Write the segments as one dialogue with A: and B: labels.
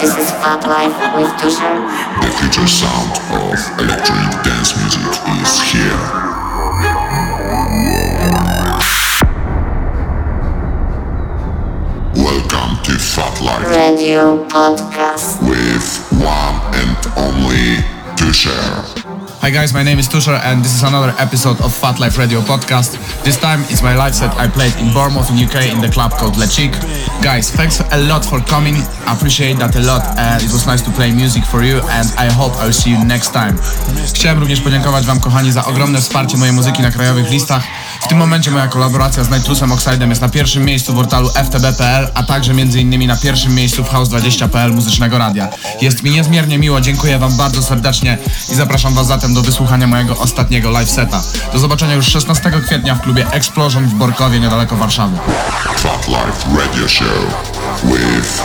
A: This is Fat Life with Tusher.
B: The future sound of electronic dance music is here. Welcome to Fat Life
A: Radio Podcast.
B: with one and only Tusher.
C: Hi guys, my name is Tushar and this is another episode of Fat Life Radio podcast. This time it's my live set I played in Bournemouth in UK in the club called Le Chic. Guys, thanks a lot for coming. I appreciate that a lot and it was nice to play music for you and I hope I'll see you next time. Chciałem również podziękować wam kochani za ogromne wsparcie mojej muzyki na krajowych listach. W tym momencie moja kolaboracja z Nitrusem Oxidem jest na pierwszym miejscu w portalu ftb.pl, a także innymi na pierwszym miejscu w House20.pl muzycznego radia. Jest mi niezmiernie miło, dziękuję wam bardzo serdecznie i zapraszam was zatem do wysłuchania mojego ostatniego live seta. Do zobaczenia już 16 kwietnia w klubie Explosion w Borkowie niedaleko Warszawy.
B: Life Radio Show with.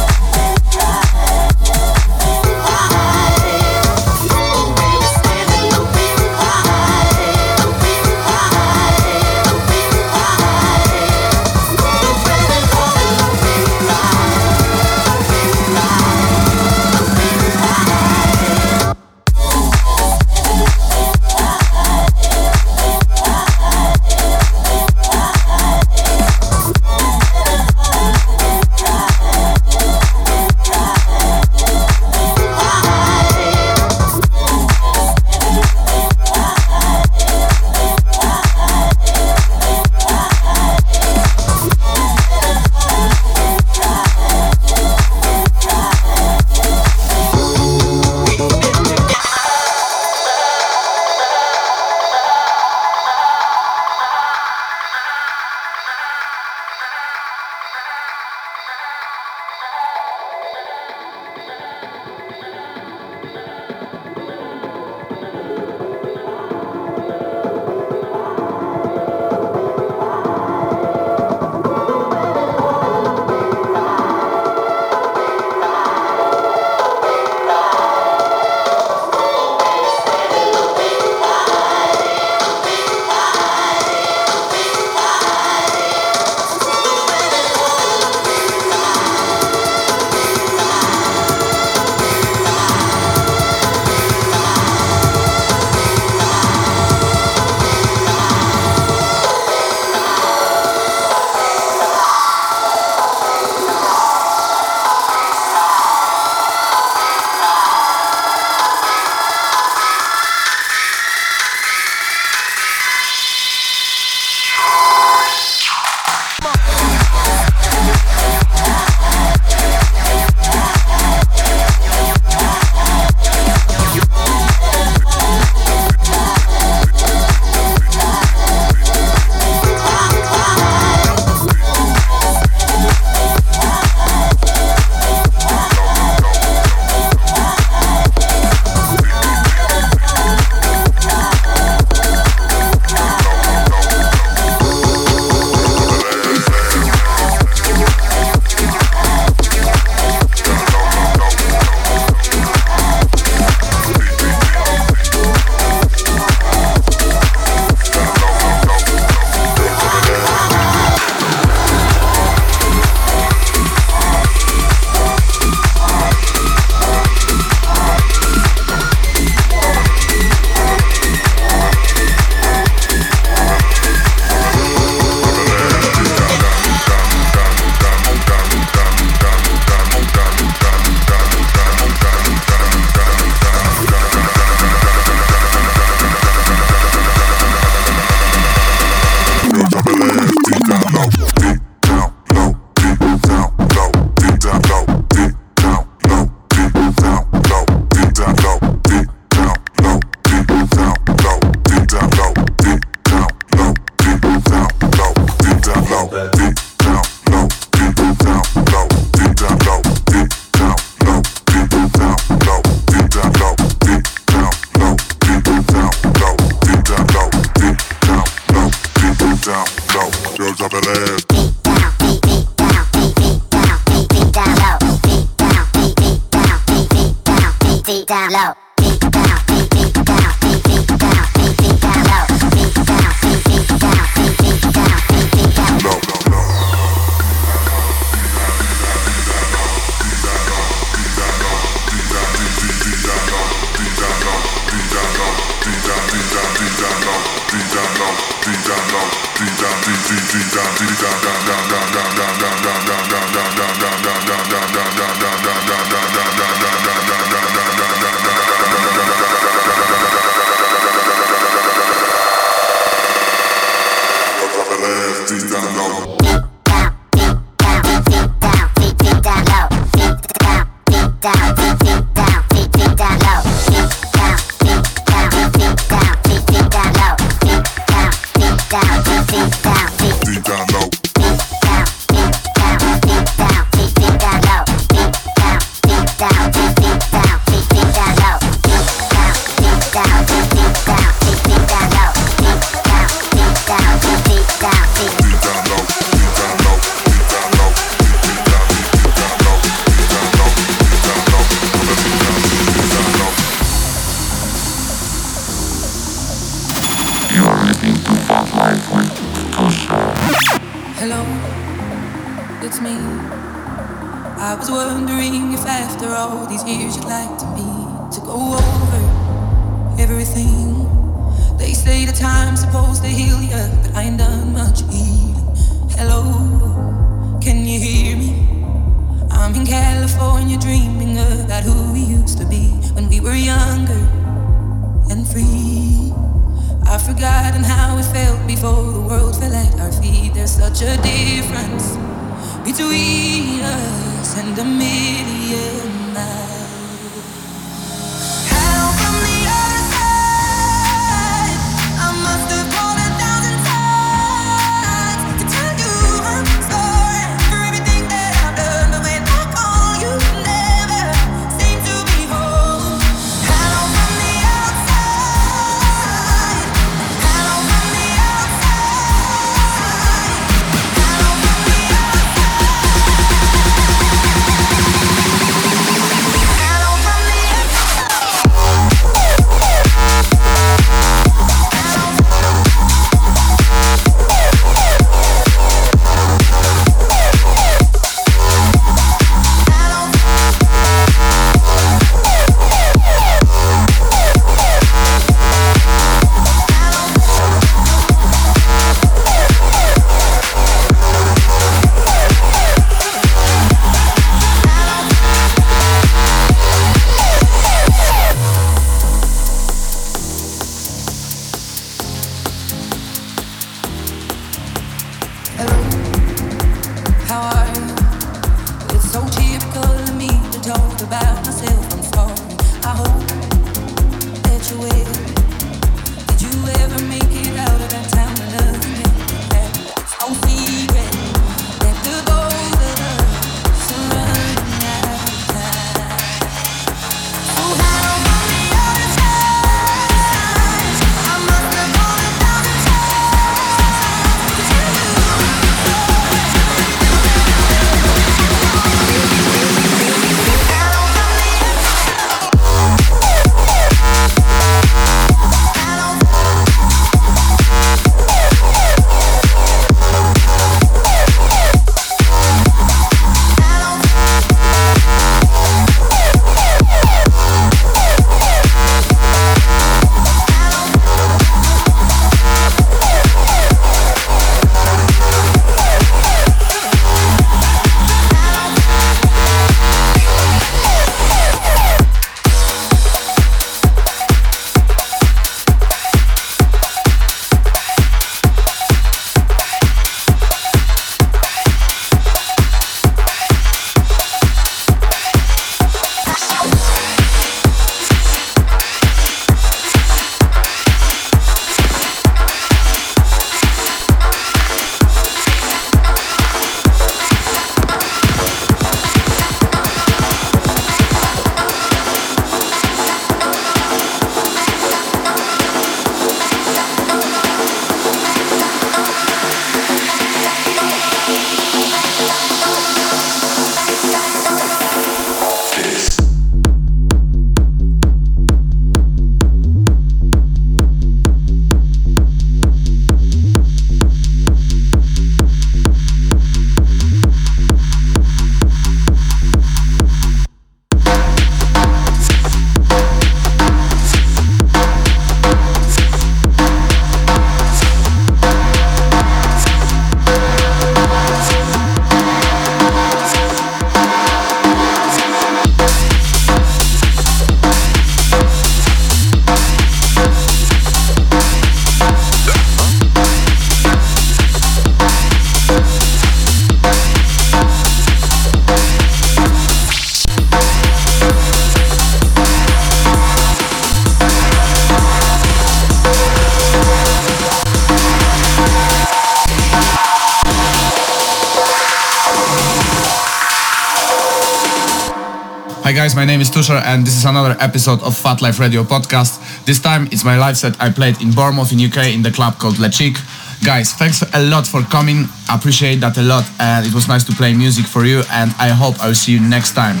C: Tushar and this is another episode of Fat Life Radio podcast. This time it's my live set I played in Bournemouth in UK in the club called Le Chic. Guys, thanks a lot for coming. I appreciate that a lot and it was nice to play music for you and I hope I'll see you next time.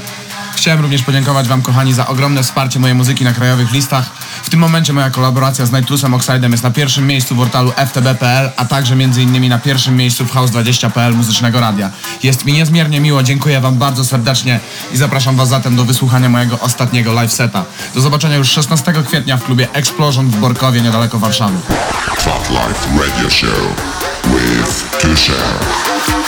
C: Chciałem również podziękować Wam, kochani, za ogromne wsparcie mojej muzyki na krajowych listach. W tym momencie moja kolaboracja z Nightlusem Oxidem jest na pierwszym miejscu w portalu ftb.pl, a także między innymi na pierwszym miejscu w House20.pl muzycznego radia. Jest mi niezmiernie miło, dziękuję Wam bardzo serdecznie i zapraszam Was zatem do wysłuchania mojego ostatniego live seta. Do zobaczenia już 16 kwietnia w klubie Explosion w Borkowie, niedaleko Warszawy.
B: Fat Life Radio Show with.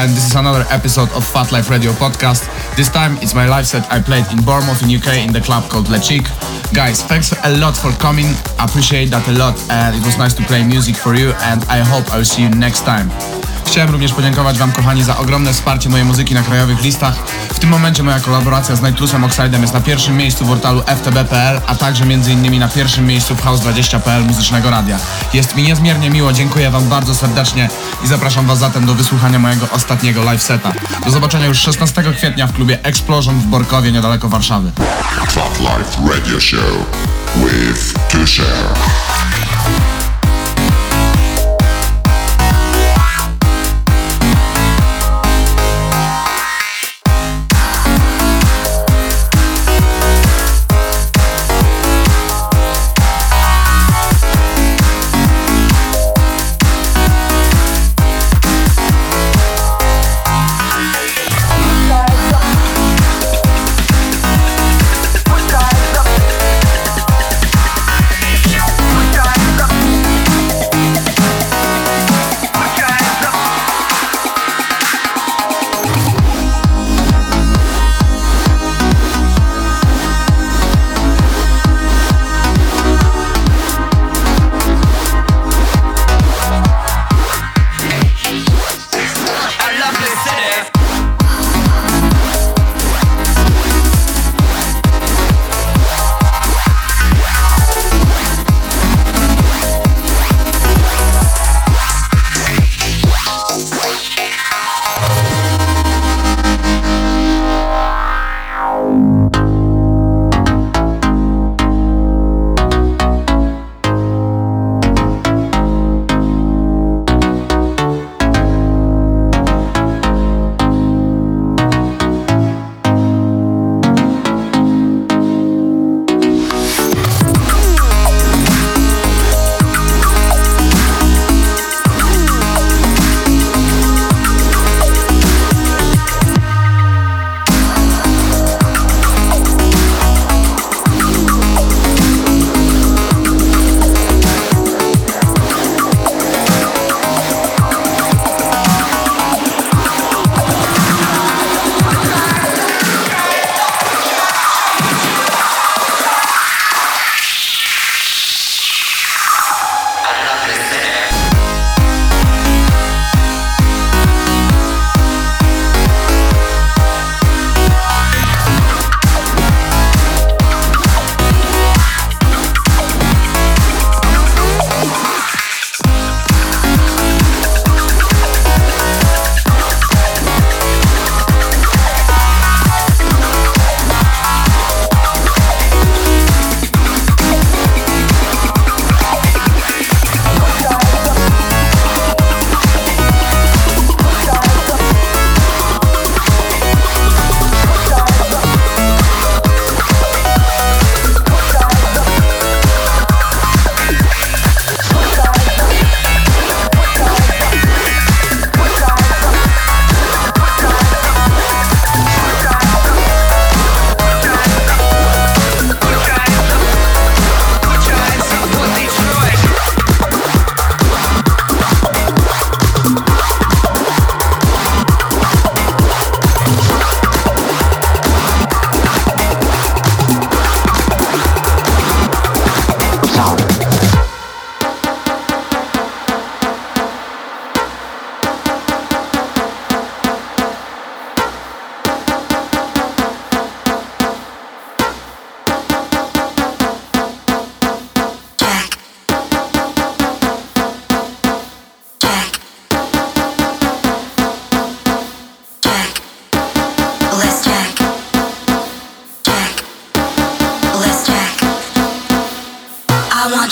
C: And this is another episode of Fat Life Radio podcast. This time it's my live set I played in Bournemouth in UK in the club called Le Chic. Guys, thanks a lot for coming. Appreciate that a lot and it was nice to play music for you and I hope I'll see you next time. Chciałem również podziękować Wam, kochani, za ogromne wsparcie mojej muzyki na krajowych listach. Tym momencie moja kolaboracja z Nightlusem Oxidem jest na pierwszym miejscu w portalu ftb.pl, a także m.in. na pierwszym miejscu w House20.pl muzycznego radia. Jest mi niezmiernie miło, dziękuję Wam bardzo serdecznie i zapraszam Was zatem do wysłuchania mojego ostatniego live seta. Do zobaczenia już 16 kwietnia w klubie Explosion w Borkowie, niedaleko Warszawy.
D: Fat Life Radio Show with Tushar.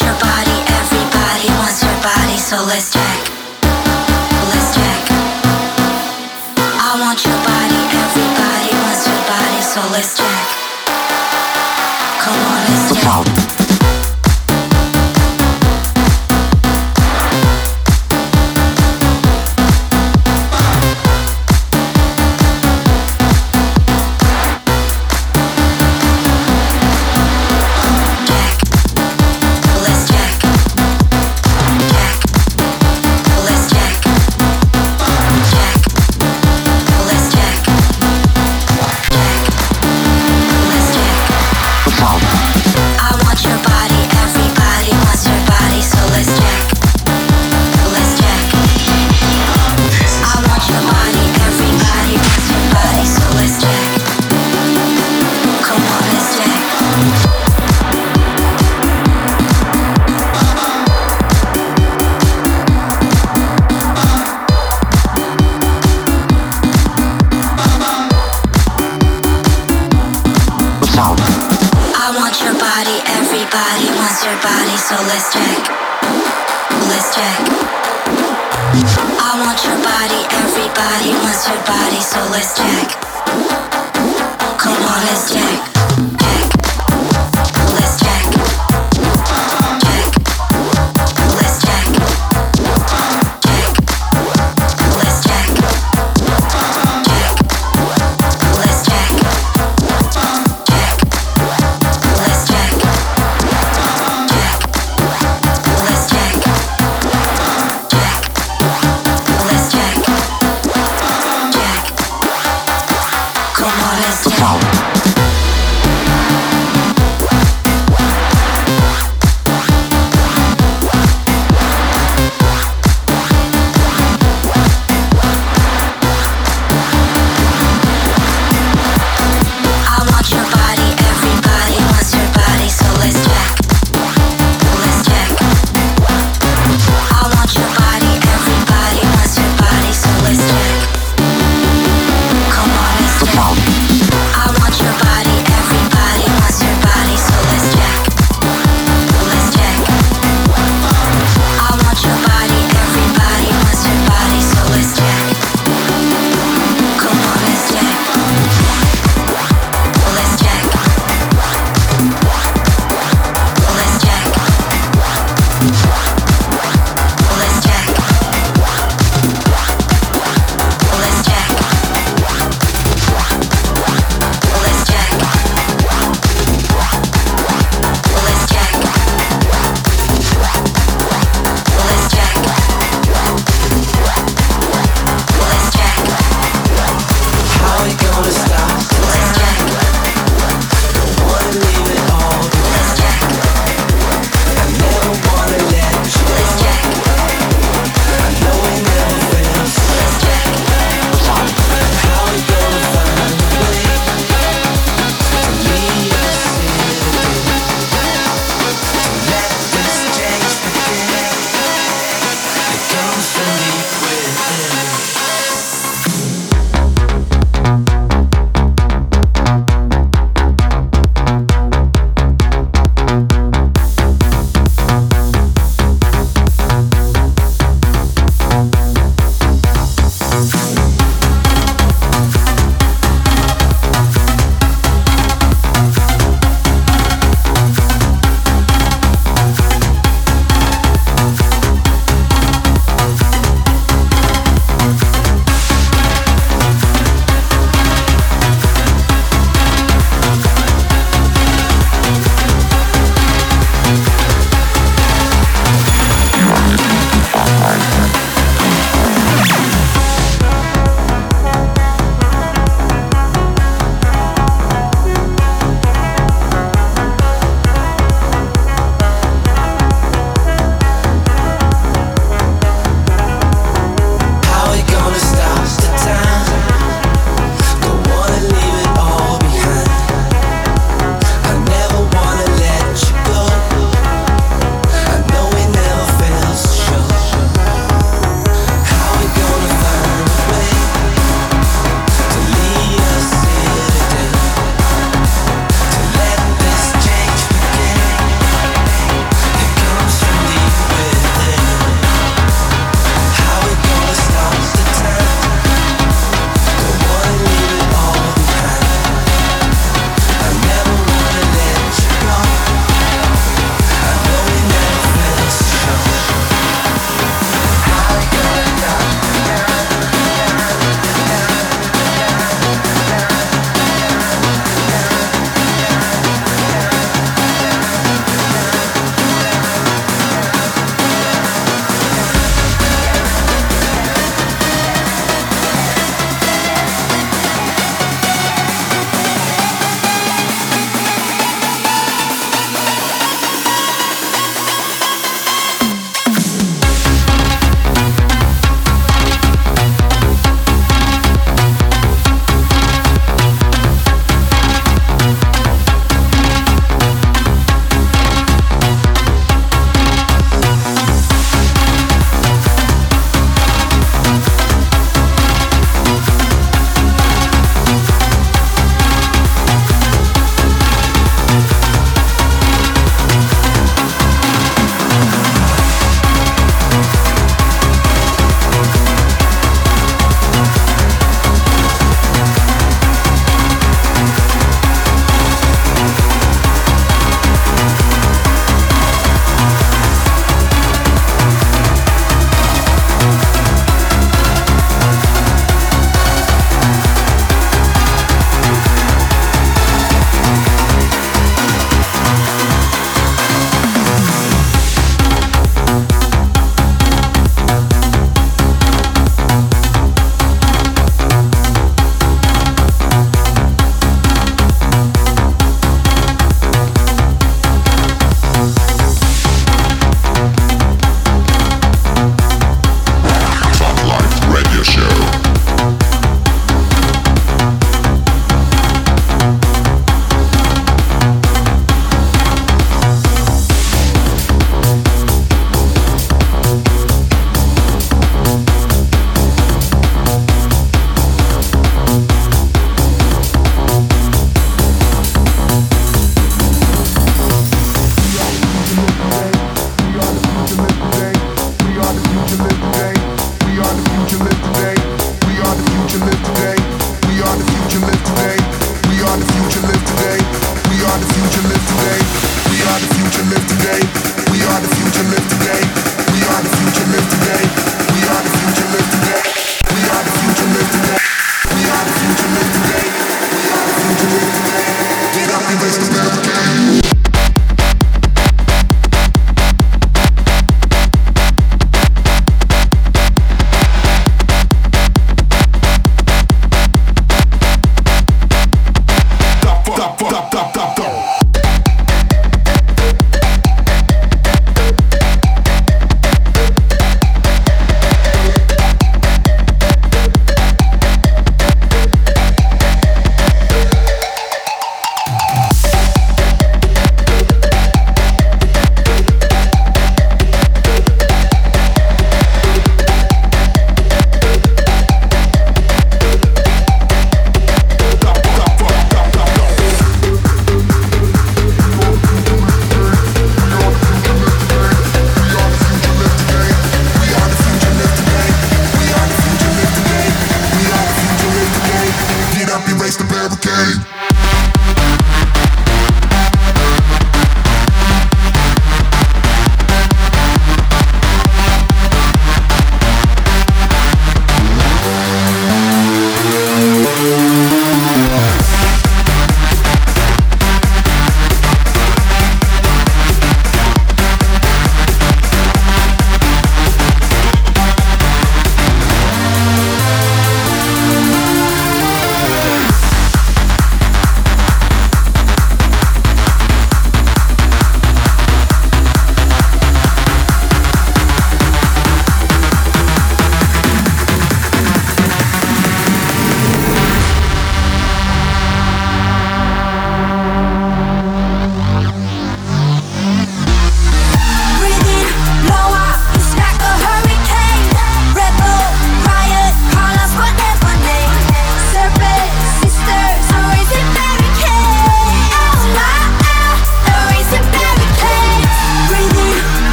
D: your body, everybody wants your body, so let's. Let's. I want your body, everybody wants your body, so let's. Come on, let's check.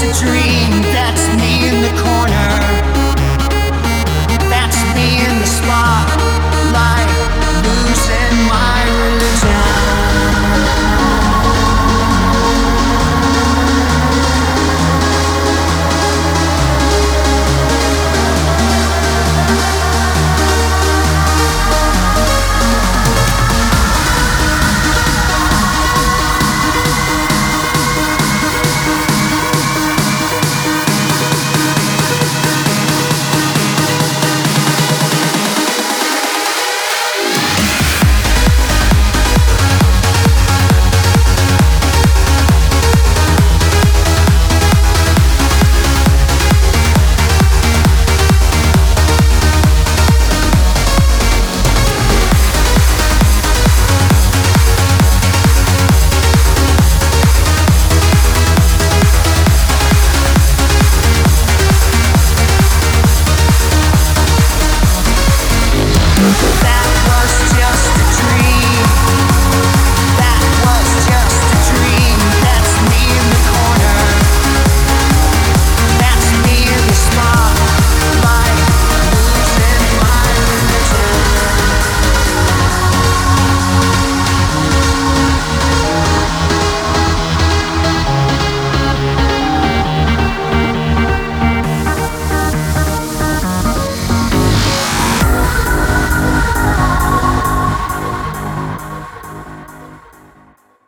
E: just a dream. That's me in the corner. That's me in the spotlight.